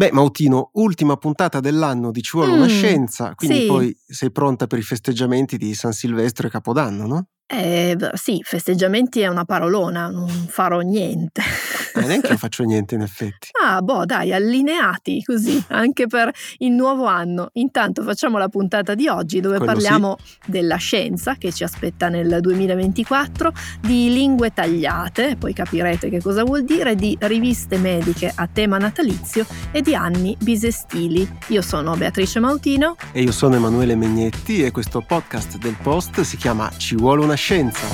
Beh, Mautino, ultima puntata dell'anno di Ci vuole una Mm, scienza, quindi sì. poi sei pronta per i festeggiamenti di San Silvestro e Capodanno, no? Eh, beh, sì, festeggiamenti è una parolona, non farò niente. Eh, neanche io faccio niente in effetti. Ah, boh, dai, allineati così, anche per il nuovo anno. Intanto facciamo la puntata di oggi dove Quello sì. parliamo della scienza che ci aspetta nel 2024, di lingue tagliate, poi capirete che cosa vuol dire, di riviste mediche a tema natalizio e di anni bisestili. Io sono Beatrice Mautino. E io sono Emanuele Megnetti e questo podcast del Post si chiama Ci vuole una scienza.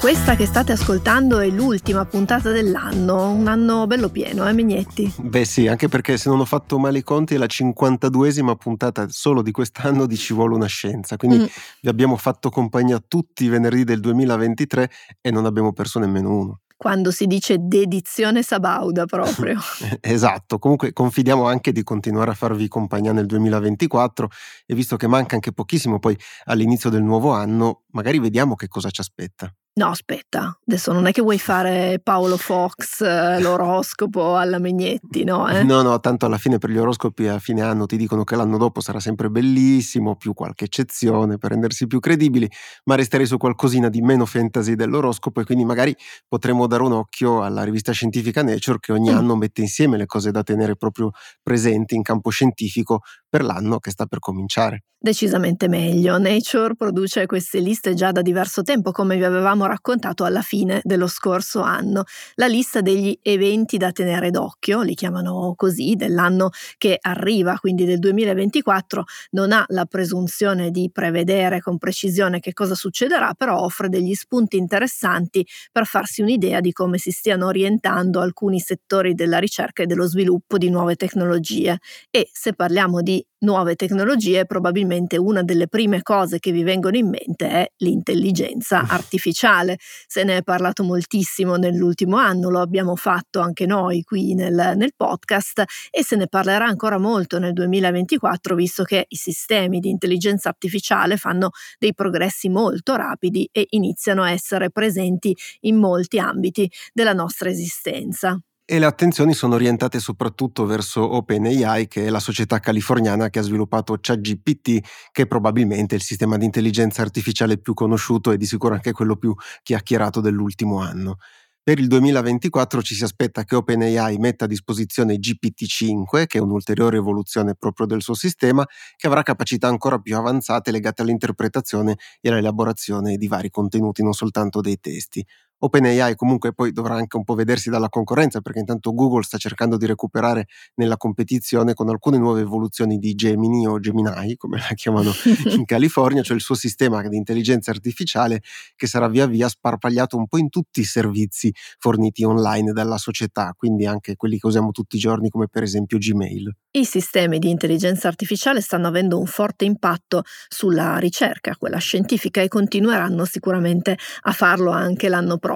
Questa che state ascoltando è l'ultima puntata dell'anno, un anno bello pieno, eh Mignetti? Beh sì, anche perché se non ho fatto male i conti è la 52esima puntata solo di quest'anno di Ci vuole una scienza, quindi Mm. vi abbiamo fatto compagnia tutti i venerdì del 2023 e non abbiamo perso nemmeno uno. Quando si dice dedizione sabauda proprio. Esatto, comunque confidiamo anche di continuare a farvi compagnia nel 2024 e visto che manca anche pochissimo poi all'inizio del nuovo anno, magari vediamo che cosa ci aspetta. No, aspetta, adesso non è che vuoi fare Paolo Fox, eh, l'oroscopo alla Megnetti, no? Eh? No, no, tanto alla fine per gli oroscopi a fine anno ti dicono che l'anno dopo sarà sempre bellissimo, più qualche eccezione per rendersi più credibili, ma resterei su qualcosina di meno fantasy dell'oroscopo e quindi magari potremo dare un occhio alla rivista scientifica Nature che ogni Mm. anno mette insieme le cose da tenere proprio presenti in campo scientifico per l'anno che sta per cominciare. Decisamente meglio. Nature produce queste liste già da diverso tempo, come vi avevamo raccontato alla fine dello scorso anno. La lista degli eventi da tenere d'occhio, li chiamano così, dell'anno che arriva, quindi del 2024, non ha la presunzione di prevedere con precisione che cosa succederà, però offre degli spunti interessanti per farsi un'idea di come si stiano orientando alcuni settori della ricerca e dello sviluppo di nuove tecnologie. E se parliamo di nuove tecnologie, probabilmente una delle prime cose che vi vengono in mente è l'intelligenza artificiale. Se ne è parlato moltissimo nell'ultimo anno, lo abbiamo fatto anche noi qui nel, nel podcast e se ne parlerà ancora molto nel 2024, visto che i sistemi di intelligenza artificiale fanno dei progressi molto rapidi e iniziano a essere presenti in molti ambiti della nostra esistenza. E le attenzioni sono orientate soprattutto verso OpenAI, che è la società californiana che ha sviluppato ChatGPT, che è probabilmente il sistema di intelligenza artificiale più conosciuto e di sicuro anche quello più chiacchierato dell'ultimo anno. Per il 2024 ci si aspetta che OpenAI metta a disposizione GPT-5, che è un'ulteriore evoluzione proprio del suo sistema, che avrà capacità ancora più avanzate legate all'interpretazione e all'elaborazione di vari contenuti, non soltanto dei testi. OpenAI comunque poi dovrà anche un po' vedersi dalla concorrenza perché intanto Google sta cercando di recuperare nella competizione con alcune nuove evoluzioni di Gemini o Gemini, come la chiamano in California, cioè il suo sistema di intelligenza artificiale che sarà via via sparpagliato un po' in tutti i servizi forniti online dalla società, quindi anche quelli che usiamo tutti i giorni come per esempio Gmail. I sistemi di intelligenza artificiale stanno avendo un forte impatto sulla ricerca, quella scientifica, e continueranno sicuramente a farlo anche l'anno prossimo.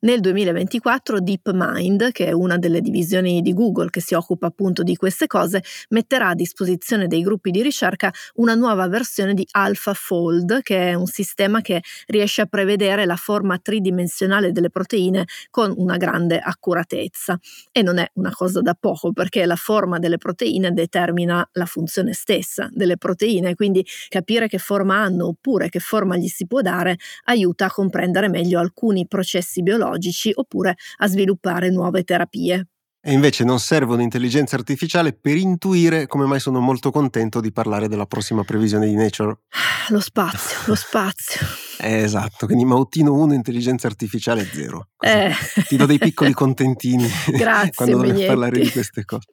Nel 2024 DeepMind, che è una delle divisioni di Google che si occupa appunto di queste cose, metterà a disposizione dei gruppi di ricerca una nuova versione di AlphaFold, che è un sistema che riesce a prevedere la forma tridimensionale delle proteine con una grande accuratezza. E non è una cosa da poco, perché la forma delle proteine determina la funzione stessa delle proteine, quindi capire che forma hanno oppure che forma gli si può dare aiuta a comprendere meglio alcuni processi biologici oppure a sviluppare nuove terapie. E invece non serve un'intelligenza artificiale per intuire come mai sono molto contento di parlare della prossima previsione di Nature. Lo spazio, lo spazio. Eh, esatto, quindi Mautino 1, intelligenza artificiale 0. Eh. Ti do dei piccoli contentini Grazie, quando Megnetti. parlare di queste cose.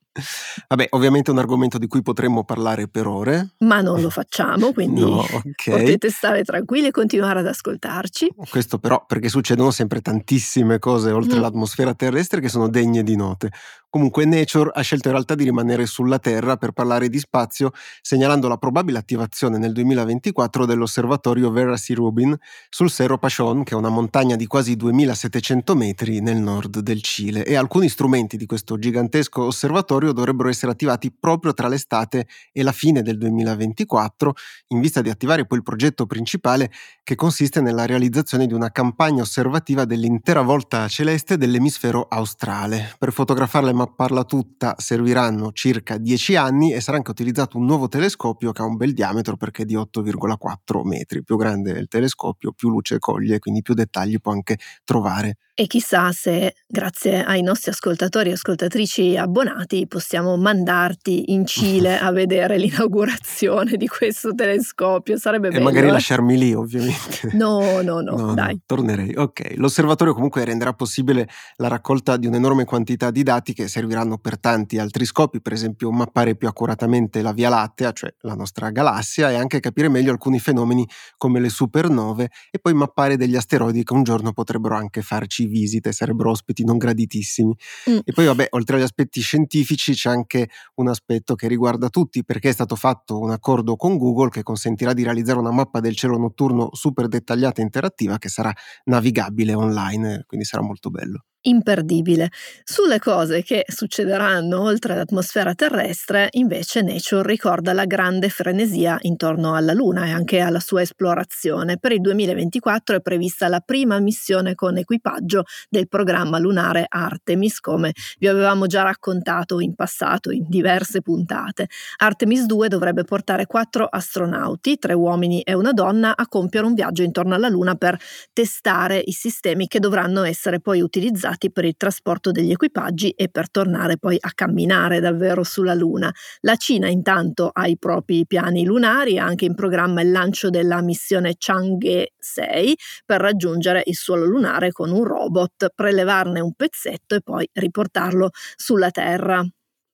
Vabbè, ovviamente è un argomento di cui potremmo parlare per ore. Ma non lo facciamo, quindi No, ok. potete stare tranquilli e continuare ad ascoltarci. Questo però perché succedono sempre tantissime cose oltre Mm. l'atmosfera terrestre che sono degne di note. Comunque Nature ha scelto in realtà di rimanere sulla Terra per parlare di spazio, segnalando la probabile attivazione nel 2024 dell'osservatorio Vera C. Rubin sul Cerro Pachón, che è una montagna di quasi 2700 metri nel nord del Cile. E alcuni strumenti di questo gigantesco osservatorio osservatorio dovrebbero essere attivati proprio tra l'estate e la fine del 2024, in vista di attivare poi il progetto principale che consiste nella realizzazione di una campagna osservativa dell'intera volta celeste dell'emisfero australe. Per fotografarla e mapparla tutta serviranno circa 10 anni e sarà anche utilizzato un nuovo telescopio che ha un bel diametro perché è di 8,4 metri. Più grande è il telescopio, più luce coglie, quindi più dettagli può anche trovare. E chissà se, grazie ai nostri ascoltatori e ascoltatrici abbonati, possiamo mandarti in Cile a vedere l'inaugurazione di questo telescopio. Sarebbe e bello. E magari eh? lasciarmi lì, ovviamente. No, no, no, no dai. No, tornerei. Ok, l'osservatorio comunque renderà possibile la raccolta di un'enorme quantità di dati che serviranno per tanti altri scopi, per esempio mappare più accuratamente la Via Lattea, cioè la nostra galassia, e anche capire meglio alcuni fenomeni come le supernove e poi mappare degli asteroidi che un giorno potrebbero anche farci visite, sarebbero ospiti non graditissimi. Mm. E poi vabbè, oltre agli aspetti scientifici c'è anche un aspetto che riguarda tutti, perché è stato fatto un accordo con Google che consentirà di realizzare una mappa del cielo notturno super dettagliata e interattiva che sarà navigabile online, quindi sarà molto bello imperdibile. Sulle cose che succederanno oltre l'atmosfera terrestre, invece Nature ricorda la grande frenesia intorno alla Luna e anche alla sua esplorazione. Per il 2024 è prevista la prima missione con equipaggio del programma lunare Artemis, come vi avevamo già raccontato in passato in diverse puntate. Artemis 2 dovrebbe portare quattro astronauti, tre uomini e una donna, a compiere un viaggio intorno alla Luna per testare i sistemi che dovranno essere poi utilizzati utilizzati per il trasporto degli equipaggi e per tornare poi a camminare davvero sulla Luna. La Cina intanto ha i propri piani lunari, ha anche in programma il lancio della missione Chang'e 6 per raggiungere il suolo lunare con un robot, prelevarne un pezzetto e poi riportarlo sulla Terra.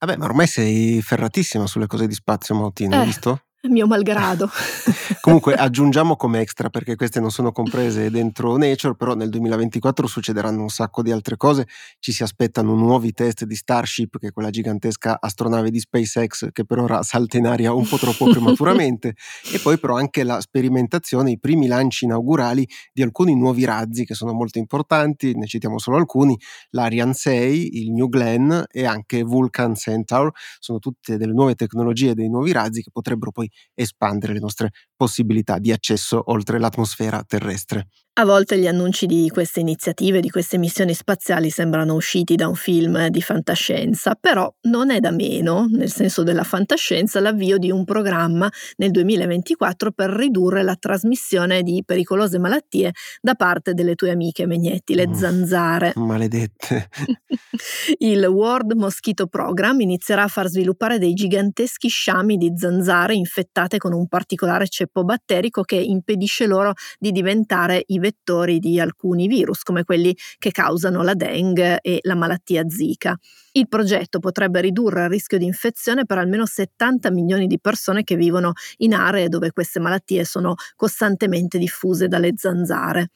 Vabbè, ma ormai sei ferratissima sulle cose di spazio, Mautina, eh, hai visto? mio malgrado. Comunque aggiungiamo come extra perché queste non sono comprese dentro Nature, però nel 2024 succederanno un sacco di altre cose, ci si aspettano nuovi test di Starship, che è quella gigantesca astronave di SpaceX che per ora salta in aria un po' troppo prematuramente, e poi però anche la sperimentazione, i primi lanci inaugurali di alcuni nuovi razzi che sono molto importanti, ne citiamo solo alcuni, l'Ariane 6, il New Glenn e anche Vulcan Centaur, sono tutte delle nuove tecnologie, dei nuovi razzi che potrebbero poi espandere le nostre possibilità di accesso oltre l'atmosfera terrestre. A volte gli annunci di queste iniziative, di queste missioni spaziali sembrano usciti da un film di fantascienza, però non è da meno, nel senso della fantascienza, l'avvio di un programma nel 2024 per ridurre la trasmissione di pericolose malattie da parte delle tue amiche Megnetti, le mm, zanzare. Maledette. Il World Mosquito Program inizierà a far sviluppare dei giganteschi sciami di zanzare infettate con un particolare ceppo batterico che impedisce loro di diventare i vettori di alcuni virus, come quelli che causano la dengue e la malattia zika. Il progetto potrebbe ridurre il rischio di infezione per almeno 70 milioni di persone che vivono in aree dove queste malattie sono costantemente diffuse dalle zanzare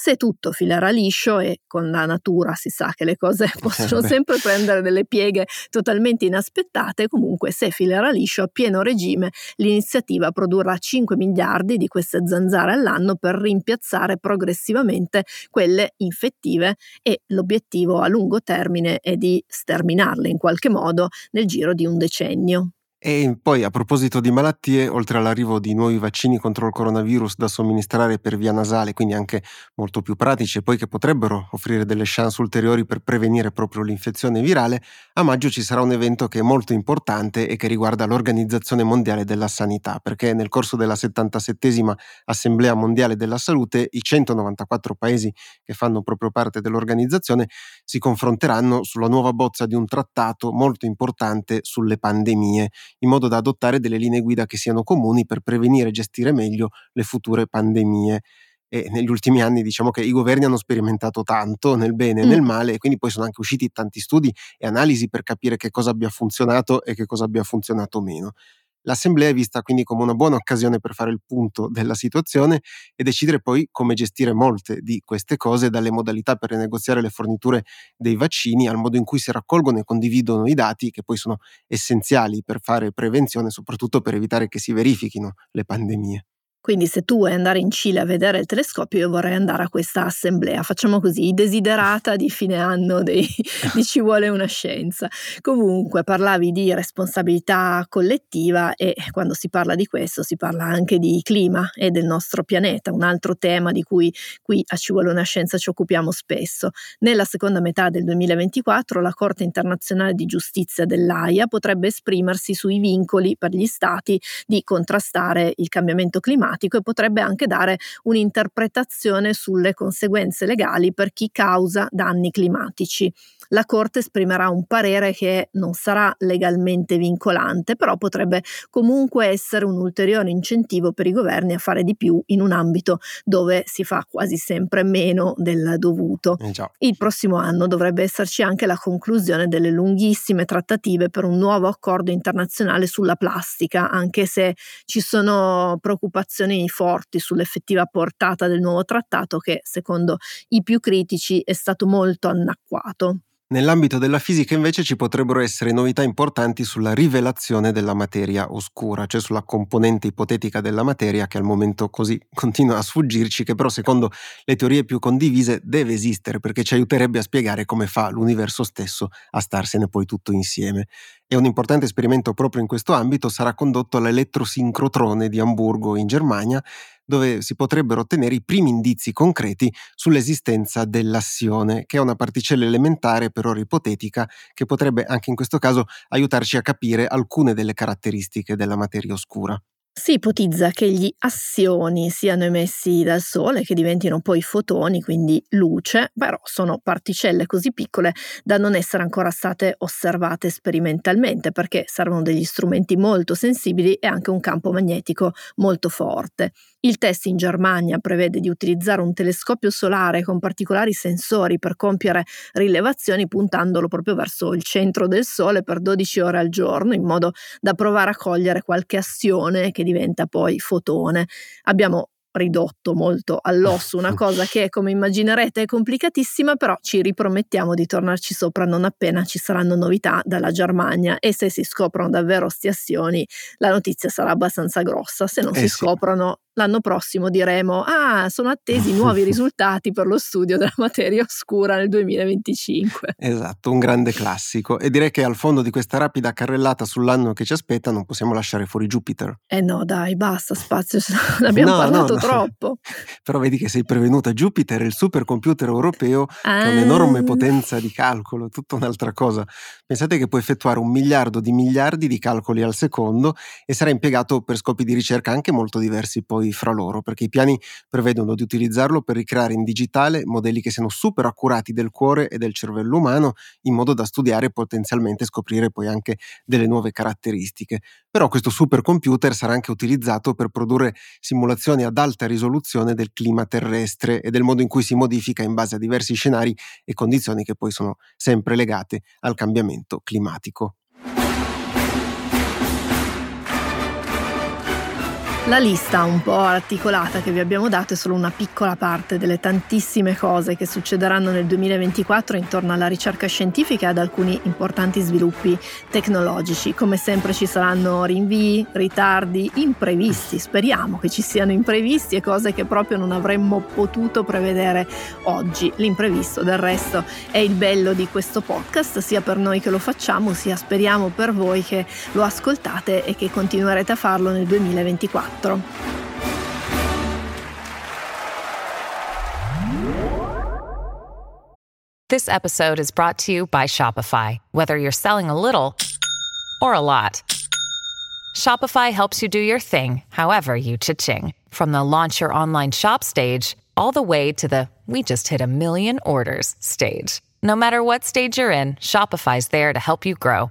se tutto filerà liscio e con la natura si sa che le cose possono sempre prendere delle pieghe totalmente inaspettate, comunque se filerà liscio a pieno regime l'iniziativa produrrà 5 miliardi di queste zanzare all'anno per rimpiazzare progressivamente quelle infettive e l'obiettivo a lungo termine è di sterminarle in qualche modo nel giro di un decennio. E poi a proposito di malattie, oltre all'arrivo di nuovi vaccini contro il coronavirus da somministrare per via nasale, quindi anche molto più pratici e poi che potrebbero offrire delle chance ulteriori per prevenire proprio l'infezione virale, a maggio ci sarà un evento che è molto importante e che riguarda l'Organizzazione Mondiale della Sanità, perché nel corso della 77esima Assemblea Mondiale della Salute i 194 paesi che fanno proprio parte dell'organizzazione si confronteranno sulla nuova bozza di un trattato molto importante sulle pandemie in modo da adottare delle linee guida che siano comuni per prevenire e gestire meglio le future pandemie. E negli ultimi anni diciamo che i governi hanno sperimentato tanto nel bene e nel mm. male e quindi poi sono anche usciti tanti studi e analisi per capire che cosa abbia funzionato e che cosa abbia funzionato meno. L'assemblea è vista quindi come una buona occasione per fare il punto della situazione e decidere poi come gestire molte di queste cose, dalle modalità per negoziare le forniture dei vaccini al modo in cui si raccolgono e condividono i dati che poi sono essenziali per fare prevenzione, soprattutto per evitare che si verifichino le pandemie. Quindi se tu vuoi andare in Cile a vedere il telescopio, io vorrei andare a questa assemblea. Facciamo così, desiderata di fine anno dei, di Ci vuole una scienza. Comunque parlavi di responsabilità collettiva e quando si parla di questo si parla anche di clima e del nostro pianeta, un altro tema di cui qui a Ci vuole una scienza ci occupiamo spesso. Nella seconda metà del 2024 la Corte internazionale di giustizia dell'AIA potrebbe esprimersi sui vincoli per gli stati di contrastare il cambiamento climatico climatico e potrebbe anche dare un'interpretazione sulle conseguenze legali per chi causa danni climatici la Corte esprimerà un parere che non sarà legalmente vincolante, però potrebbe comunque essere un ulteriore incentivo per i governi a fare di più in un ambito dove si fa quasi sempre meno del dovuto. Eh Il prossimo anno dovrebbe esserci anche la conclusione delle lunghissime trattative per un nuovo accordo internazionale sulla plastica, anche se ci sono preoccupazioni forti sull'effettiva portata del nuovo trattato che, secondo i più critici, è stato molto annacquato. Nell'ambito della fisica invece ci potrebbero essere novità importanti sulla rivelazione della materia oscura, cioè sulla componente ipotetica della materia che al momento così continua a sfuggirci, che però secondo le teorie più condivise deve esistere perché ci aiuterebbe a spiegare come fa l'universo stesso a starsene poi tutto insieme. E un importante esperimento proprio in questo ambito sarà condotto all'elettrosincrotrone di Amburgo in Germania, dove si potrebbero ottenere i primi indizi concreti sull'esistenza dell'assione, che è una particella elementare per ora ipotetica che potrebbe anche in questo caso aiutarci a capire alcune delle caratteristiche della materia oscura. Si ipotizza che gli assioni siano emessi dal Sole, che diventino poi fotoni, quindi luce, però sono particelle così piccole da non essere ancora state osservate sperimentalmente perché servono degli strumenti molto sensibili e anche un campo magnetico molto forte. Il test in Germania prevede di utilizzare un telescopio solare con particolari sensori per compiere rilevazioni puntandolo proprio verso il centro del Sole per 12 ore al giorno, in modo da provare a cogliere qualche assione che diventa poi fotone. Abbiamo ridotto molto all'osso, una cosa che come immaginerete è complicatissima, però ci ripromettiamo di tornarci sopra non appena ci saranno novità dalla Germania e se si scoprono davvero stiazioni la notizia sarà abbastanza grossa, se non eh si sì. scoprono l'anno prossimo diremo ah sono attesi nuovi risultati per lo studio della materia oscura nel 2025. Esatto, un grande classico e direi che al fondo di questa rapida carrellata sull'anno che ci aspetta non possiamo lasciare fuori Jupiter. Eh no dai basta spazio, abbiamo no, parlato no, no. troppo. Però vedi che sei prevenuta, Jupiter il supercomputer europeo ah. che ha un'enorme potenza di calcolo, tutta un'altra cosa. Pensate che può effettuare un miliardo di miliardi di calcoli al secondo e sarà impiegato per scopi di ricerca anche molto diversi poi fra loro, perché i piani prevedono di utilizzarlo per ricreare in digitale modelli che siano super accurati del cuore e del cervello umano, in modo da studiare e potenzialmente scoprire poi anche delle nuove caratteristiche. Però questo supercomputer sarà anche utilizzato per produrre simulazioni ad alta risoluzione del clima terrestre e del modo in cui si modifica in base a diversi scenari e condizioni che poi sono sempre legate al cambiamento climatico. La lista un po' articolata che vi abbiamo dato è solo una piccola parte delle tantissime cose che succederanno nel 2024 intorno alla ricerca scientifica e ad alcuni importanti sviluppi tecnologici. Come sempre ci saranno rinvii, ritardi, imprevisti, speriamo che ci siano imprevisti e cose che proprio non avremmo potuto prevedere oggi. L'imprevisto del resto è il bello di questo podcast, sia per noi che lo facciamo, sia speriamo per voi che lo ascoltate e che continuerete a farlo nel 2024. 4. This episode is brought to you by Shopify. Whether you're selling a little or a lot, Shopify helps you do your thing, however you cha-ching. From the launch your online shop stage, all the way to the we just hit a million orders stage. No matter what stage you're in, Shopify's there to help you grow.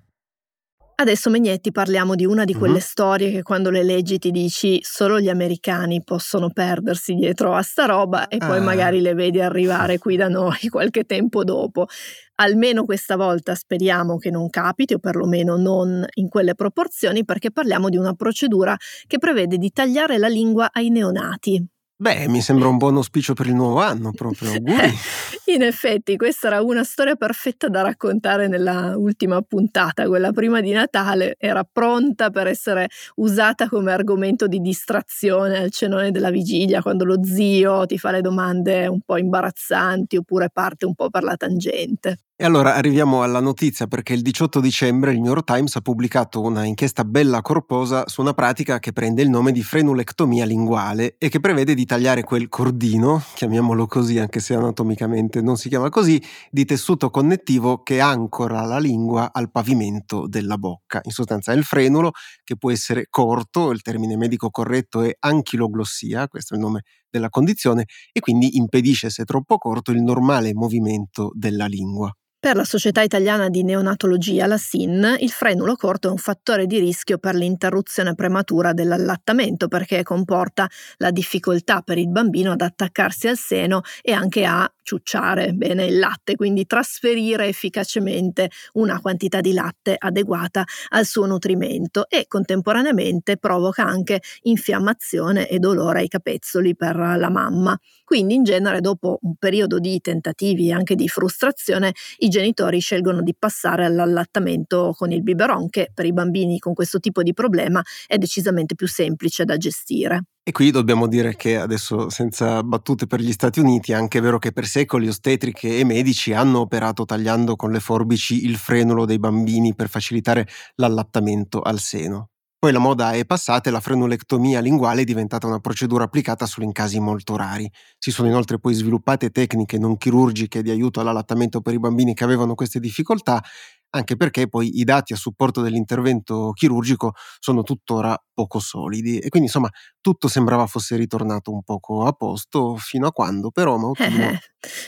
Adesso Megnetti parliamo di una di quelle mm-hmm. storie che quando le leggi ti dici solo gli americani possono perdersi dietro a sta roba e poi ah. magari le vedi arrivare qui da noi qualche tempo dopo. Almeno questa volta speriamo che non capiti o perlomeno non in quelle proporzioni perché parliamo di una procedura che prevede di tagliare la lingua ai neonati. Beh, mi sembra un buon auspicio per il nuovo anno, proprio. In effetti, questa era una storia perfetta da raccontare nella ultima puntata, quella prima di Natale, era pronta per essere usata come argomento di distrazione al cenone della vigilia, quando lo zio ti fa le domande un po' imbarazzanti oppure parte un po' per la tangente. E allora arriviamo alla notizia perché il 18 dicembre il New York Times ha pubblicato una inchiesta bella corposa su una pratica che prende il nome di frenulectomia linguale e che prevede di tagliare quel cordino, chiamiamolo così anche se anatomicamente non si chiama così, di tessuto connettivo che ancora la lingua al pavimento della bocca. In sostanza è il frenulo che può essere corto, il termine medico corretto è anchiloglossia, questo è il nome della condizione, e quindi impedisce se troppo corto il normale movimento della lingua. Per la Società Italiana di Neonatologia, la SIN, il frenulo corto è un fattore di rischio per l'interruzione prematura dell'allattamento perché comporta la difficoltà per il bambino ad attaccarsi al seno e anche a ciucciare bene il latte, quindi trasferire efficacemente una quantità di latte adeguata al suo nutrimento e contemporaneamente provoca anche infiammazione e dolore ai capezzoli per la mamma. Quindi in genere dopo un periodo di tentativi e anche di frustrazione i genitori scelgono di passare all'allattamento con il biberon che per i bambini con questo tipo di problema è decisamente più semplice da gestire. E qui dobbiamo dire che adesso, senza battute per gli Stati Uniti, è anche vero che per secoli ostetriche e medici hanno operato tagliando con le forbici il frenulo dei bambini per facilitare l'allattamento al seno. Poi la moda è passata e la frenulectomia linguale è diventata una procedura applicata solo in casi molto rari. Si sono inoltre poi sviluppate tecniche non chirurgiche di aiuto all'allattamento per i bambini che avevano queste difficoltà anche perché poi i dati a supporto dell'intervento chirurgico sono tuttora poco solidi e quindi insomma tutto sembrava fosse ritornato un poco a posto fino a quando però Mautino... Eh,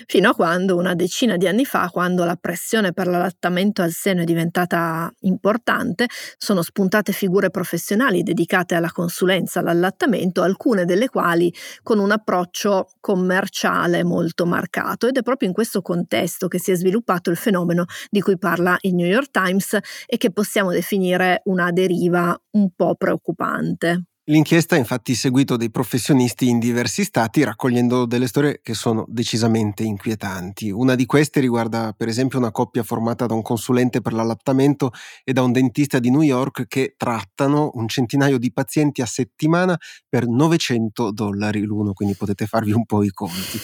fino a quando una decina di anni fa quando la pressione per l'allattamento al seno è diventata importante sono spuntate figure professionali dedicate alla consulenza all'allattamento alcune delle quali con un approccio commerciale molto marcato ed è proprio in questo contesto che si è sviluppato il fenomeno di cui parla il New York Times e che possiamo definire una deriva un po' preoccupante. L'inchiesta ha infatti seguito dei professionisti in diversi stati raccogliendo delle storie che sono decisamente inquietanti. Una di queste riguarda per esempio una coppia formata da un consulente per l'allattamento e da un dentista di New York che trattano un centinaio di pazienti a settimana per 900 dollari l'uno, quindi potete farvi un po' i conti.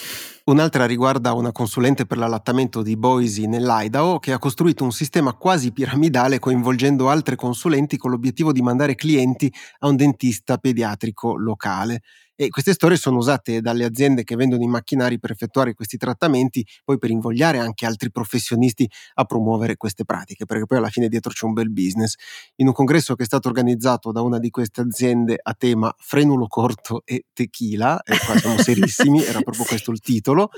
Un'altra riguarda una consulente per l'allattamento di Boise nell'Idaho che ha costruito un sistema quasi piramidale coinvolgendo altre consulenti con l'obiettivo di mandare clienti a un dentista pediatrico locale. E queste storie sono usate dalle aziende che vendono i macchinari per effettuare questi trattamenti, poi per invogliare anche altri professionisti a promuovere queste pratiche, perché poi alla fine dietro c'è un bel business. In un congresso che è stato organizzato da una di queste aziende a tema frenulo corto e tequila, e qua siamo serissimi, era proprio questo il titolo,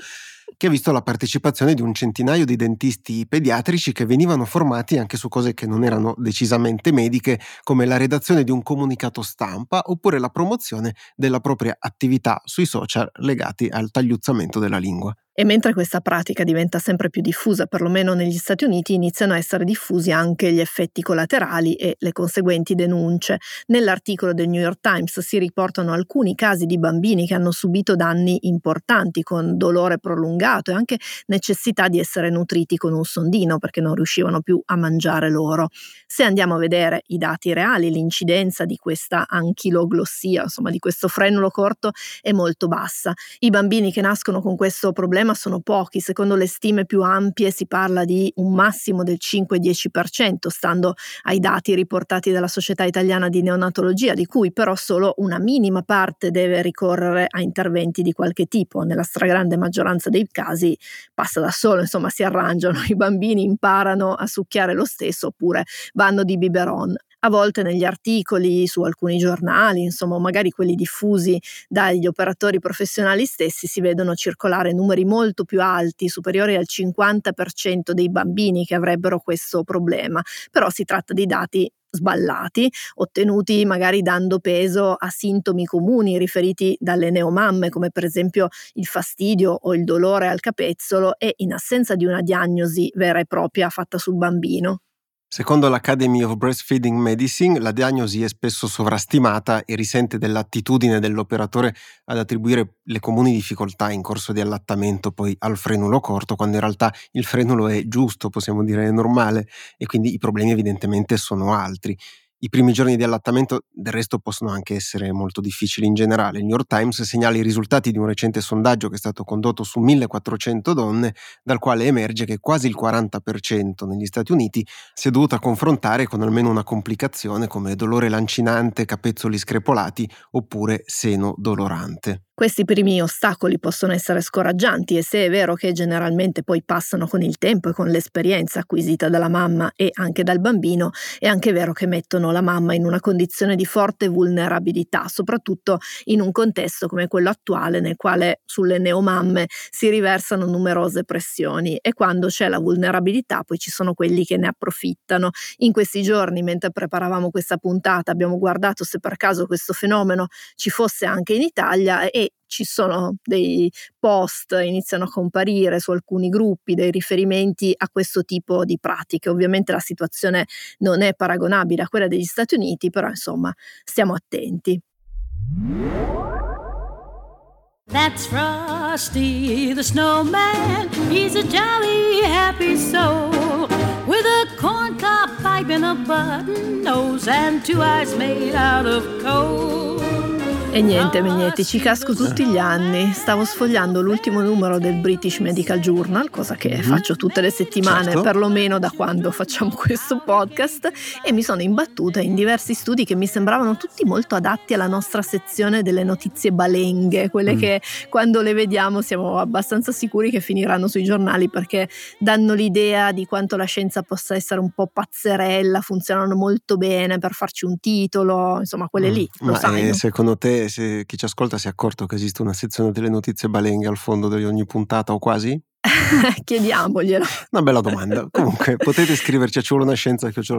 che ha visto la partecipazione di un centinaio di dentisti pediatrici che venivano formati anche su cose che non erano decisamente mediche, come la redazione di un comunicato stampa oppure la promozione della propria attività sui social legati al tagliuzzamento della lingua. E mentre questa pratica diventa sempre più diffusa, perlomeno negli Stati Uniti, iniziano a essere diffusi anche gli effetti collaterali e le conseguenti denunce. Nell'articolo del New York Times si riportano alcuni casi di bambini che hanno subito danni importanti con dolore prolungato e anche necessità di essere nutriti con un sondino perché non riuscivano più a mangiare loro. Se andiamo a vedere i dati reali, l'incidenza di questa anchiloglossia, insomma di questo frenulo corto, è molto bassa. I bambini che nascono con questo problema problema sono pochi, secondo le stime più ampie si parla di un massimo del 5-10%, stando ai dati riportati dalla Società Italiana di Neonatologia, di cui però solo una minima parte deve ricorrere a interventi di qualche tipo. Nella stragrande maggioranza dei casi passa da solo, insomma si arrangiano, i bambini imparano a succhiare lo stesso oppure vanno di biberon a volte negli articoli su alcuni giornali, insomma, magari quelli diffusi dagli operatori professionali stessi, si vedono circolare numeri molto più alti, superiori al 50% dei bambini che avrebbero questo problema, però si tratta di dati sballati, ottenuti magari dando peso a sintomi comuni riferiti dalle neomamme, come per esempio il fastidio o il dolore al capezzolo, e in assenza di una diagnosi vera e propria fatta sul bambino. Secondo l'Academy of Breastfeeding Medicine, la diagnosi è spesso sovrastimata e risente dell'attitudine dell'operatore ad attribuire le comuni difficoltà in corso di allattamento poi al frenulo corto, quando in realtà il frenulo è giusto, possiamo dire normale, e quindi i problemi evidentemente sono altri. I primi giorni di allattamento del resto possono anche essere molto difficili in generale. Il New York Times segnala i risultati di un recente sondaggio che è stato condotto su 1400 donne, dal quale emerge che quasi il 40% negli Stati Uniti si è dovuta confrontare con almeno una complicazione come dolore lancinante, capezzoli screpolati oppure seno dolorante. Questi primi ostacoli possono essere scoraggianti e se è vero che generalmente poi passano con il tempo e con l'esperienza acquisita dalla mamma e anche dal bambino, è anche vero che mettono la mamma in una condizione di forte vulnerabilità, soprattutto in un contesto come quello attuale nel quale sulle neomamme si riversano numerose pressioni e quando c'è la vulnerabilità poi ci sono quelli che ne approfittano. In questi giorni, mentre preparavamo questa puntata, abbiamo guardato se per caso questo fenomeno ci fosse anche in Italia e ci sono dei post, iniziano a comparire su alcuni gruppi dei riferimenti a questo tipo di pratiche. Ovviamente la situazione non è paragonabile a quella degli Stati Uniti, però insomma stiamo attenti. That's Frosty the Snowman. He's a jolly happy soul with a corncob pipe and a button nose and two eyes made out of coal. E niente, Megnetti, ci casco tutti gli anni. Stavo sfogliando l'ultimo numero del British Medical Journal, cosa che mm-hmm. faccio tutte le settimane, certo. perlomeno da quando facciamo questo podcast, e mi sono imbattuta in diversi studi che mi sembravano tutti molto adatti alla nostra sezione delle notizie balenghe, quelle mm. che quando le vediamo siamo abbastanza sicuri che finiranno sui giornali perché danno l'idea di quanto la scienza possa essere un po' pazzerella, funzionano molto bene per farci un titolo, insomma, quelle mm. lì. Lo Ma sai, no? secondo te se chi ci ascolta si è accorto che esiste una sezione delle notizie balenghe al fondo di ogni puntata o quasi? Chiediamoglielo. Una bella domanda. Comunque potete scriverci a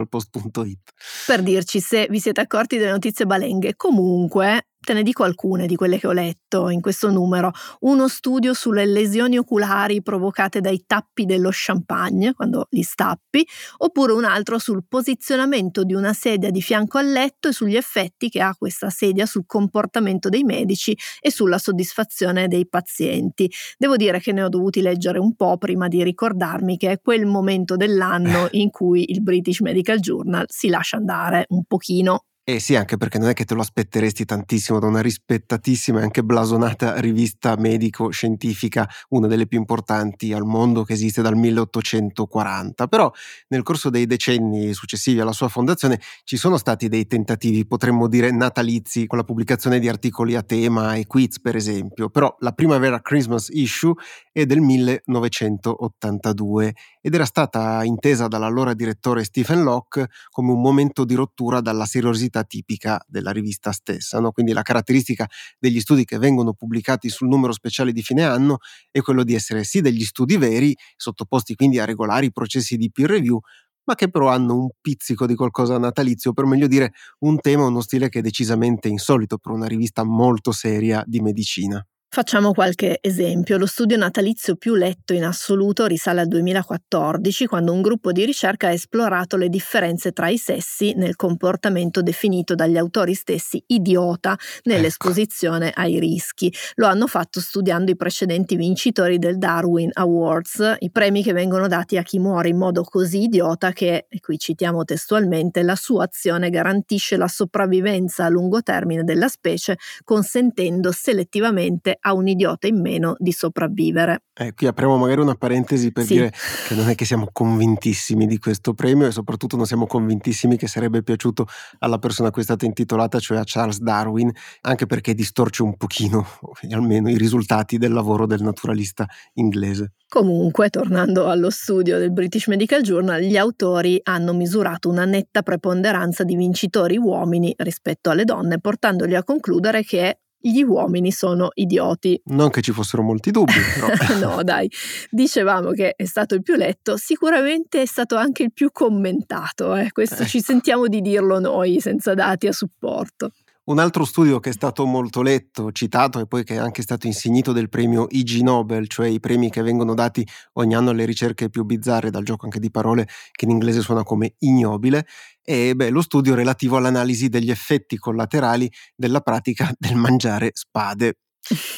post.it per dirci se vi siete accorti delle notizie balenghe. Comunque, Te ne dico alcune di quelle che ho letto in questo numero. Uno studio sulle lesioni oculari provocate dai tappi dello champagne, quando li stappi, oppure un altro sul posizionamento di una sedia di fianco al letto e sugli effetti che ha questa sedia sul comportamento dei medici e sulla soddisfazione dei pazienti. Devo dire che ne ho dovuti leggere un po' prima di ricordarmi che è quel momento dell'anno in cui il British Medical Journal si lascia andare un pochino eh sì, anche perché non è che te lo aspetteresti tantissimo da una rispettatissima e anche blasonata rivista medico-scientifica, una delle più importanti al mondo che esiste dal 1840. Però nel corso dei decenni successivi alla sua fondazione ci sono stati dei tentativi, potremmo dire natalizi, con la pubblicazione di articoli a tema e quiz per esempio. Però la primavera Christmas issue è del 1982 ed era stata intesa dall'allora direttore Stephen Locke come un momento di rottura dalla seriosità serialità tipica della rivista stessa. No? Quindi la caratteristica degli studi che vengono pubblicati sul numero speciale di fine anno è quello di essere sì degli studi veri, sottoposti quindi a regolari processi di peer review, ma che però hanno un pizzico di qualcosa natalizio, per meglio dire un tema, uno stile che è decisamente insolito per una rivista molto seria di medicina. Facciamo qualche esempio. Lo studio natalizio più letto in assoluto risale al 2014, quando un gruppo di ricerca ha esplorato le differenze tra i sessi nel comportamento definito dagli autori stessi idiota nell'esposizione ecco. ai rischi. Lo hanno fatto studiando i precedenti vincitori del Darwin Awards, i premi che vengono dati a chi muore in modo così idiota che, e qui citiamo testualmente, la sua azione garantisce la sopravvivenza a lungo termine della specie, consentendo selettivamente a un idiota in meno di sopravvivere. Eh, qui apriamo magari una parentesi per sì. dire che non è che siamo convintissimi di questo premio e soprattutto non siamo convintissimi che sarebbe piaciuto alla persona a cui è stata intitolata, cioè a Charles Darwin, anche perché distorce un pochino, almeno, i risultati del lavoro del naturalista inglese. Comunque, tornando allo studio del British Medical Journal, gli autori hanno misurato una netta preponderanza di vincitori uomini rispetto alle donne, portandoli a concludere che gli uomini sono idioti. Non che ci fossero molti dubbi, però. no, dai, dicevamo che è stato il più letto, sicuramente è stato anche il più commentato, eh? questo ecco. ci sentiamo di dirlo noi senza dati a supporto. Un altro studio che è stato molto letto, citato e poi che è anche stato insignito del premio IG Nobel, cioè i premi che vengono dati ogni anno alle ricerche più bizzarre, dal gioco anche di parole che in inglese suona come ignobile, è beh, lo studio relativo all'analisi degli effetti collaterali della pratica del mangiare spade.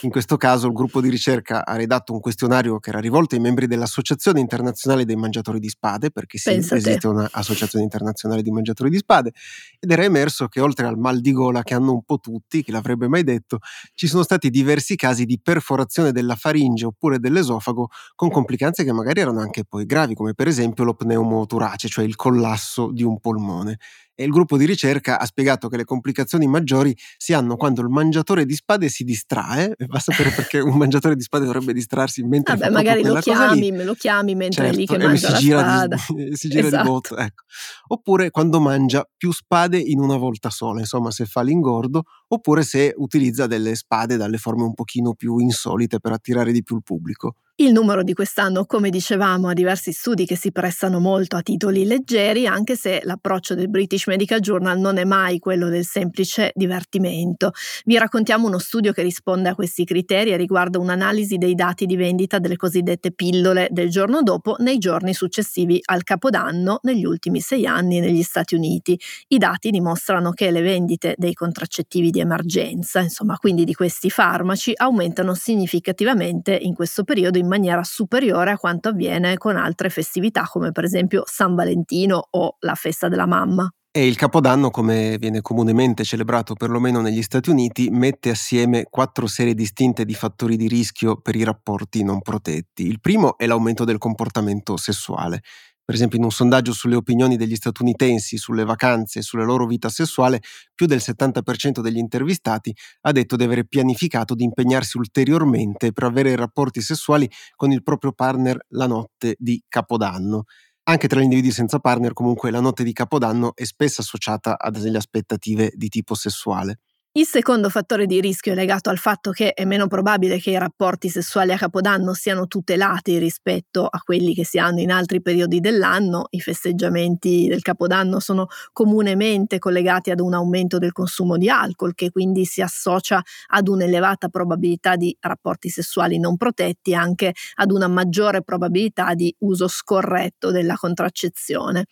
In questo caso il gruppo di ricerca ha redatto un questionario che era rivolto ai membri dell'Associazione internazionale dei mangiatori di spade, perché sì, Pensa te. esiste un'associazione internazionale di mangiatori di spade, ed era emerso che oltre al mal di gola che hanno un po' tutti, chi l'avrebbe mai detto, ci sono stati diversi casi di perforazione della faringe oppure dell'esofago con complicanze che magari erano anche poi gravi, come per esempio lo pneumoturace, cioè il collasso di un polmone e il gruppo di ricerca ha spiegato che le complicazioni maggiori si hanno quando il mangiatore di spade si distrae, e va a sapere perché un mangiatore di spade dovrebbe distrarsi mentre Vabbè, magari lo chiami, me lo chiami mentre è lì Certo, che mangia si gira, spada. di, si gira di Esatto. botto, ecco. Oppure quando mangia più spade in una volta sola, insomma se fa l'ingordo, oppure se utilizza delle spade dalle forme un pochino più insolite per attirare di più il pubblico. Il numero di quest'anno, come dicevamo, ha diversi studi che si prestano molto a titoli leggeri, anche se l'approccio del British Medical Journal non è mai quello del semplice divertimento. Vi raccontiamo uno studio che risponde a questi criteri e riguarda un'analisi dei dati di vendita delle cosiddette pillole del giorno dopo nei giorni successivi al Capodanno negli ultimi sei anni negli Stati Uniti. I dati dimostrano che le vendite dei contraccettivi di emergenza, insomma quindi di questi farmaci, aumentano significativamente in questo periodo in maniera superiore a quanto avviene con altre festività come per esempio San Valentino o la festa della mamma. E il Capodanno, come viene comunemente celebrato perlomeno negli Stati Uniti, mette assieme quattro serie distinte di fattori di rischio per i rapporti non protetti. Il primo è l'aumento del comportamento sessuale. Per esempio, in un sondaggio sulle opinioni degli statunitensi sulle vacanze e sulla loro vita sessuale, più del 70% degli intervistati ha detto di avere pianificato di impegnarsi ulteriormente per avere rapporti sessuali con il proprio partner la notte di Capodanno. Anche tra gli individui senza partner, comunque, la notte di Capodanno è spesso associata a delle aspettative di tipo sessuale. Il secondo fattore di rischio è legato al fatto che è meno probabile che i rapporti sessuali a Capodanno siano tutelati rispetto a quelli che si hanno in altri periodi dell'anno. I festeggiamenti del Capodanno sono comunemente collegati ad un aumento del consumo di alcol, che quindi si associa ad un'elevata probabilità di rapporti sessuali non protetti, anche ad una maggiore probabilità di uso scorretto della contraccezione.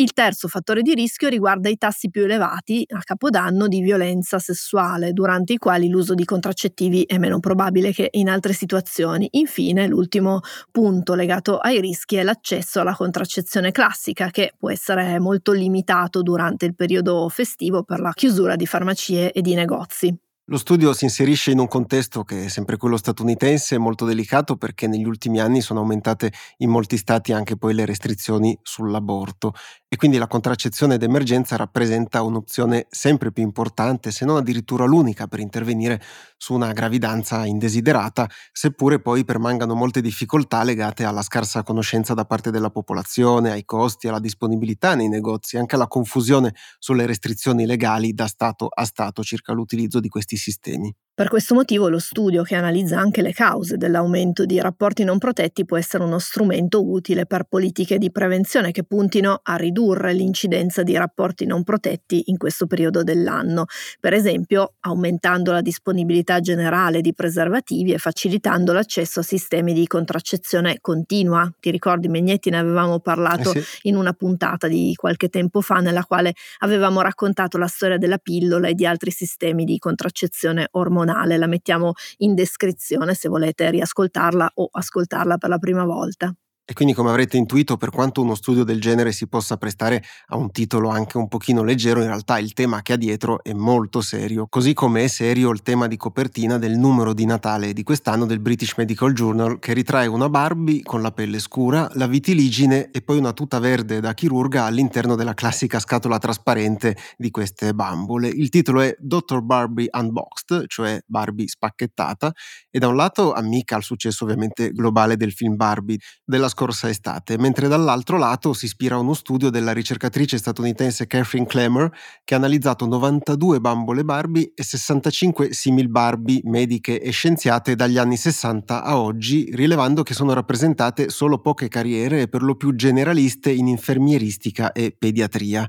Il terzo fattore di rischio riguarda i tassi più elevati a capodanno di violenza sessuale, durante i quali l'uso di contraccettivi è meno probabile che in altre situazioni. Infine, l'ultimo punto legato ai rischi è l'accesso alla contraccezione classica, che può essere molto limitato durante il periodo festivo per la chiusura di farmacie e di negozi. Lo studio si inserisce in un contesto che è sempre quello statunitense, molto delicato perché negli ultimi anni sono aumentate in molti stati anche poi le restrizioni sull'aborto. E quindi la contraccezione d'emergenza rappresenta un'opzione sempre più importante, se non addirittura l'unica per intervenire su una gravidanza indesiderata, seppure poi permangano molte difficoltà legate alla scarsa conoscenza da parte della popolazione, ai costi, alla disponibilità nei negozi, anche alla confusione sulle restrizioni legali da Stato a Stato circa l'utilizzo di questi sistemi. Per questo motivo lo studio che analizza anche le cause dell'aumento di rapporti non protetti può essere uno strumento utile per politiche di prevenzione che puntino a ridurre l'incidenza di rapporti non protetti in questo periodo dell'anno, per esempio aumentando la disponibilità generale di preservativi e facilitando l'accesso a sistemi di contraccezione continua. Ti ricordi Megnetti ne avevamo parlato Eh sì. in una puntata di qualche tempo fa nella quale avevamo raccontato la storia della pillola e di altri sistemi di contraccezione ormonale. La mettiamo in descrizione se volete riascoltarla o ascoltarla per la prima volta. E quindi come avrete intuito, per quanto uno studio del genere si possa prestare a un titolo anche un pochino leggero, in realtà il tema che ha dietro è molto serio, così come è serio il tema di copertina del numero di Natale di quest'anno del British Medical Journal, che ritrae una Barbie con la pelle scura, la vitiligine e poi una tuta verde da chirurga all'interno della classica scatola trasparente di queste bambole. Il titolo è Dr. Barbie Unboxed, cioè Barbie spacchettata, e da un lato amica al successo ovviamente globale del film Barbie della scorsa estate, mentre dall'altro lato si ispira a uno studio della ricercatrice statunitense Catherine Clemmer che ha analizzato 92 bambole Barbie e 65 simil Barbie mediche e scienziate dagli anni 60 a oggi, rilevando che sono rappresentate solo poche carriere e per lo più generaliste in infermieristica e pediatria.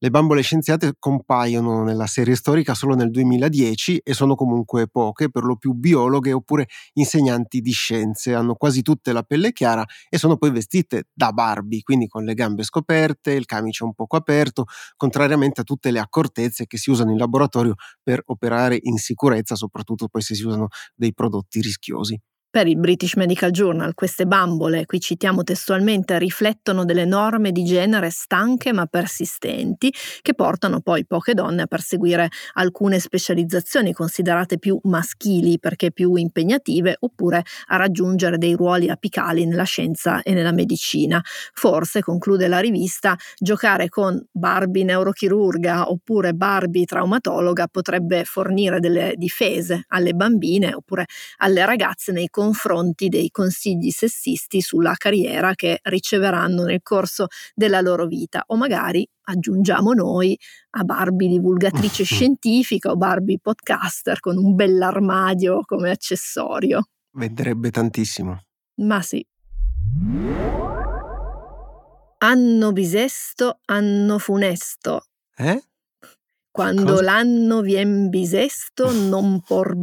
Le bambole scienziate compaiono nella serie storica solo nel 2010 e sono comunque poche, per lo più biologhe oppure insegnanti di scienze. Hanno quasi tutte la pelle chiara e sono poi vestite da Barbie, quindi con le gambe scoperte, il camice un poco aperto, contrariamente a tutte le accortezze che si usano in laboratorio per operare in sicurezza, soprattutto poi se si usano dei prodotti rischiosi. Per il British Medical Journal queste bambole, qui citiamo testualmente, riflettono delle norme di genere stanche ma persistenti che portano poi poche donne a perseguire alcune specializzazioni considerate più maschili perché più impegnative oppure a raggiungere dei ruoli apicali nella scienza e nella medicina. Forse, conclude la rivista, giocare con Barbie neurochirurga oppure Barbie traumatologa potrebbe fornire delle difese alle bambine oppure alle ragazze nei confronti dei consigli sessisti sulla carriera che riceveranno nel corso della loro vita o magari aggiungiamo noi a Barbie divulgatrice scientifica o Barbie podcaster con un bell'armadio come accessorio. Venderebbe tantissimo. Ma sì. Anno bisesto, anno funesto. Eh? Quando Cosa? l'anno vien bisesto, non por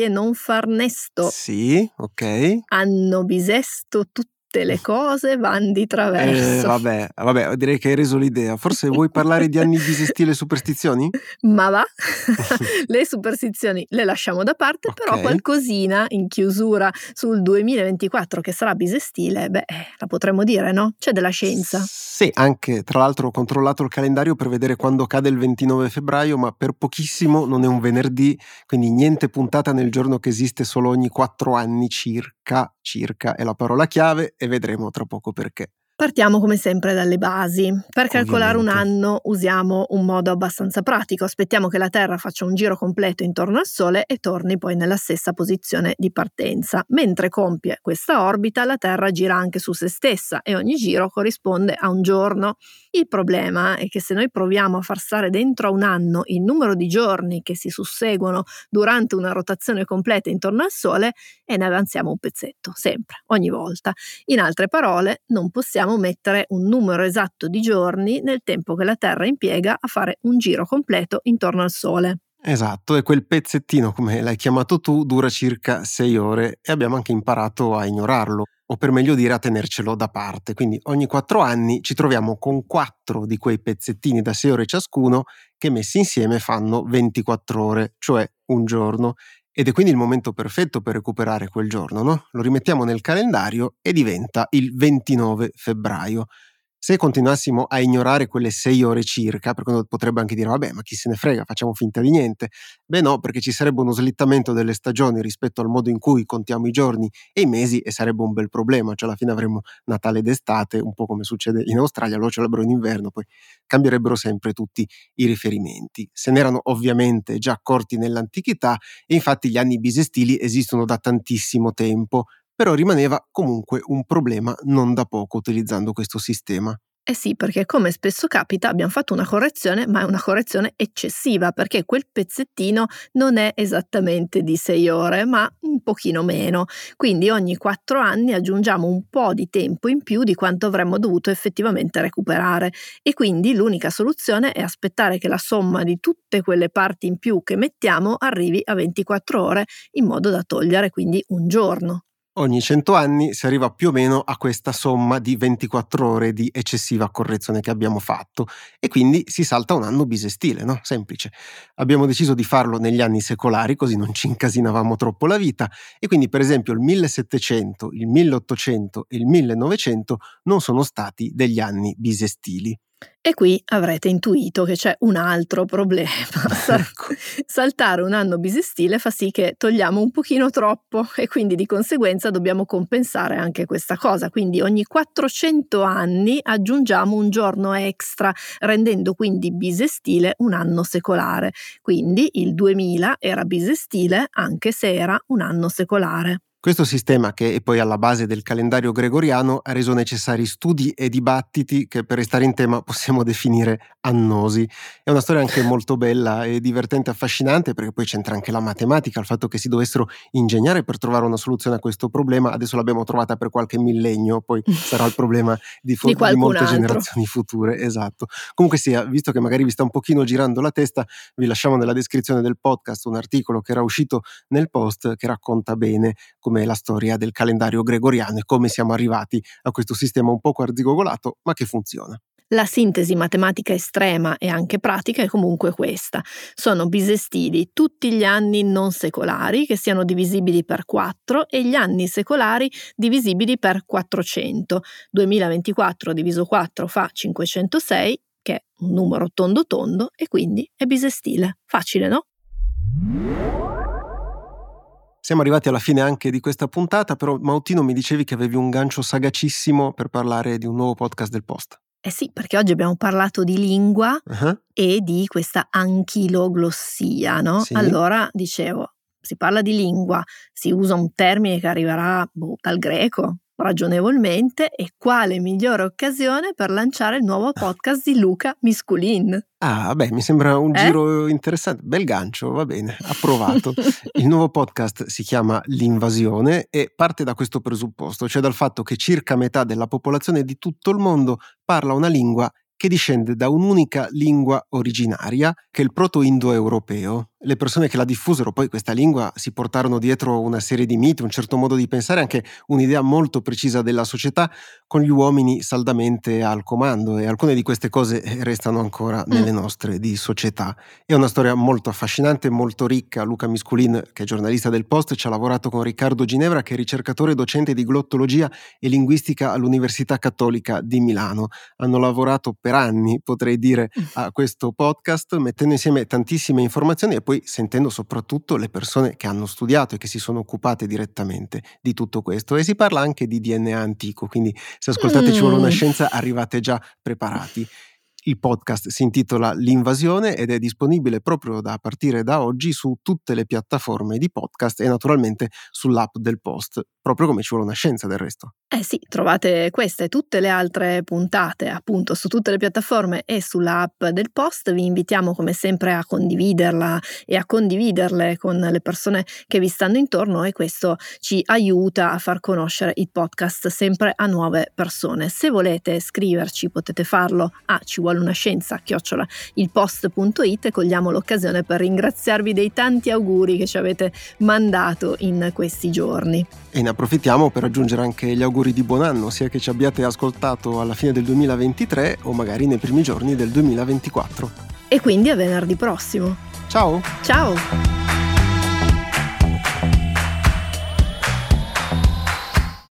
e non far nesto. Sì, ok. Anno bisesto, tutte le cose van di Eh, traverso. vabbè, vabbè, direi che hai reso l'idea. Forse vuoi parlare di anni bisestili e superstizioni? Ma va, le superstizioni le lasciamo da parte, però Ok. qualcosina in chiusura sul 2024 che sarà bisestile, beh, la potremmo dire, no? C'è della scienza. Sì, anche tra l'altro ho controllato il calendario per vedere quando cade il 29 febbraio, ma per pochissimo non è un venerdì, quindi niente puntata nel giorno che esiste solo ogni quattro anni circa, circa è la parola chiave e vedremo tra poco perché. Partiamo come sempre dalle basi. Per calcolare un anno usiamo un modo abbastanza pratico. Aspettiamo che la Terra faccia un giro completo intorno al Sole e torni poi nella stessa posizione di partenza. Mentre compie questa orbita, la Terra gira anche su se stessa e ogni giro corrisponde a un giorno. Il problema è che se noi proviamo a far stare dentro a un anno il numero di giorni che si susseguono durante una rotazione completa intorno al Sole e ne avanziamo un pezzetto, sempre, ogni volta. In altre parole, non possiamo mettere un numero esatto di giorni nel tempo che la Terra impiega a fare un giro completo intorno al Sole. Esatto, e quel pezzettino, come l'hai chiamato tu, dura circa sei ore e abbiamo anche imparato a ignorarlo, o per meglio dire a tenercelo da parte. Quindi ogni quattro anni ci troviamo con quattro di quei pezzettini da sei ore ciascuno che messi insieme fanno 24 ore, cioè un giorno. Ed è quindi il momento perfetto per recuperare quel giorno, no? Lo rimettiamo nel calendario e diventa il 29 febbraio. Se continuassimo a ignorare quelle sei ore circa, perché uno potrebbe anche dire vabbè ma chi se ne frega, facciamo finta di niente, beh no, perché ci sarebbe uno slittamento delle stagioni rispetto al modo in cui contiamo i giorni e i mesi e sarebbe un bel problema, cioè alla fine avremmo Natale d'estate, un po' come succede in Australia, loro ce in inverno, poi cambierebbero sempre tutti i riferimenti. Se ne erano ovviamente già accorti nell'antichità e infatti gli anni bisestili esistono da tantissimo tempo, però rimaneva comunque un problema non da poco utilizzando questo sistema. Eh sì, perché come spesso capita abbiamo fatto una correzione, ma è una correzione eccessiva, perché quel pezzettino non è esattamente di 6 ore, ma un pochino meno. Quindi ogni 4 anni aggiungiamo un po' di tempo in più di quanto avremmo dovuto effettivamente recuperare. E quindi l'unica soluzione è aspettare che la somma di tutte quelle parti in più che mettiamo arrivi a 24 ore, in modo da togliere quindi un giorno. Ogni 100 anni si arriva più o meno a questa somma di 24 ore di eccessiva correzione che abbiamo fatto e quindi si salta un anno bisestile, no? Semplice. Abbiamo deciso di farlo negli anni secolari così non ci incasinavamo troppo la vita e quindi per esempio il 1700, il 1800 e il 1900 non sono stati degli anni bisestili. E qui avrete intuito che c'è un altro problema. Ecco. Saltare un anno bisestile fa sì che togliamo un pochino troppo e quindi di conseguenza dobbiamo compensare anche questa cosa. Quindi ogni 400 anni aggiungiamo un giorno extra, rendendo quindi bisestile un anno secolare. Quindi il 2000 era bisestile anche se era un anno secolare. Questo sistema, che è poi alla base del calendario gregoriano, ha reso necessari studi e dibattiti che per restare in tema possiamo definire annosi. È una storia anche molto bella e divertente affascinante perché poi c'entra anche la matematica, il fatto che si dovessero ingegnare per trovare una soluzione a questo problema. Adesso l'abbiamo trovata per qualche millennio, poi sarà il problema di, fo- di, di molte altro. generazioni future. Esatto. Comunque sia, visto che magari vi sta un pochino girando la testa, vi lasciamo nella descrizione del podcast un articolo che era uscito nel post che racconta bene come come la storia del calendario gregoriano e come siamo arrivati a questo sistema un poco arzigogolato, ma che funziona. La sintesi matematica estrema e anche pratica è comunque questa. Sono bisestili tutti gli anni non secolari che siano divisibili per 4 e gli anni secolari divisibili per 400. 2024 diviso 4 fa 506, che è un numero tondo tondo e quindi è bisestile. Facile, no? Siamo arrivati alla fine anche di questa puntata, però Mautino mi dicevi che avevi un gancio sagacissimo per parlare di un nuovo podcast del Post. Eh sì, perché oggi abbiamo parlato di lingua uh-huh. e di questa anchiloglossia, no? Sì. Allora, dicevo, si parla di lingua, si usa un termine che arriverà boh, dal greco, ragionevolmente e quale migliore occasione per lanciare il nuovo podcast di Luca Misculin. Ah, beh, mi sembra un eh? giro interessante. Bel gancio, va bene, approvato. il nuovo podcast si chiama L'invasione e parte da questo presupposto, cioè dal fatto che circa metà della popolazione di tutto il mondo parla una lingua che discende da un'unica lingua originaria, che è il proto-indoeuropeo, le persone che la diffusero poi questa lingua si portarono dietro una serie di miti, un certo modo di pensare, anche un'idea molto precisa della società con gli uomini saldamente al comando e alcune di queste cose restano ancora mm. nelle nostre di società. È una storia molto affascinante, molto ricca. Luca Misculin, che è giornalista del Post, ci ha lavorato con Riccardo Ginevra, che è ricercatore e docente di glottologia e linguistica all'Università Cattolica di Milano. Hanno lavorato per anni, potrei dire, mm. a questo podcast, mettendo insieme tantissime informazioni e poi poi sentendo soprattutto le persone che hanno studiato e che si sono occupate direttamente di tutto questo. E si parla anche di DNA antico, quindi se ascoltate mm. ci vuole una mm. scienza arrivate già preparati. Il podcast si intitola L'invasione ed è disponibile proprio da partire da oggi su tutte le piattaforme di podcast e naturalmente sull'app del Post, proprio come ci vuole una scienza del resto. Eh sì, trovate queste e tutte le altre puntate appunto su tutte le piattaforme e sull'app del Post. Vi invitiamo come sempre a condividerla e a condividerle con le persone che vi stanno intorno e questo ci aiuta a far conoscere il podcast sempre a nuove persone. Se volete scriverci potete farlo a ci vuole una scienza chiocciola ilpost.it e cogliamo l'occasione per ringraziarvi dei tanti auguri che ci avete mandato in questi giorni. E ne approfittiamo per aggiungere anche gli auguri auguri di buon anno, sia che ci abbiate ascoltato alla fine del 2023 o magari nei primi giorni del 2024. E quindi a venerdì prossimo. Ciao! Ciao!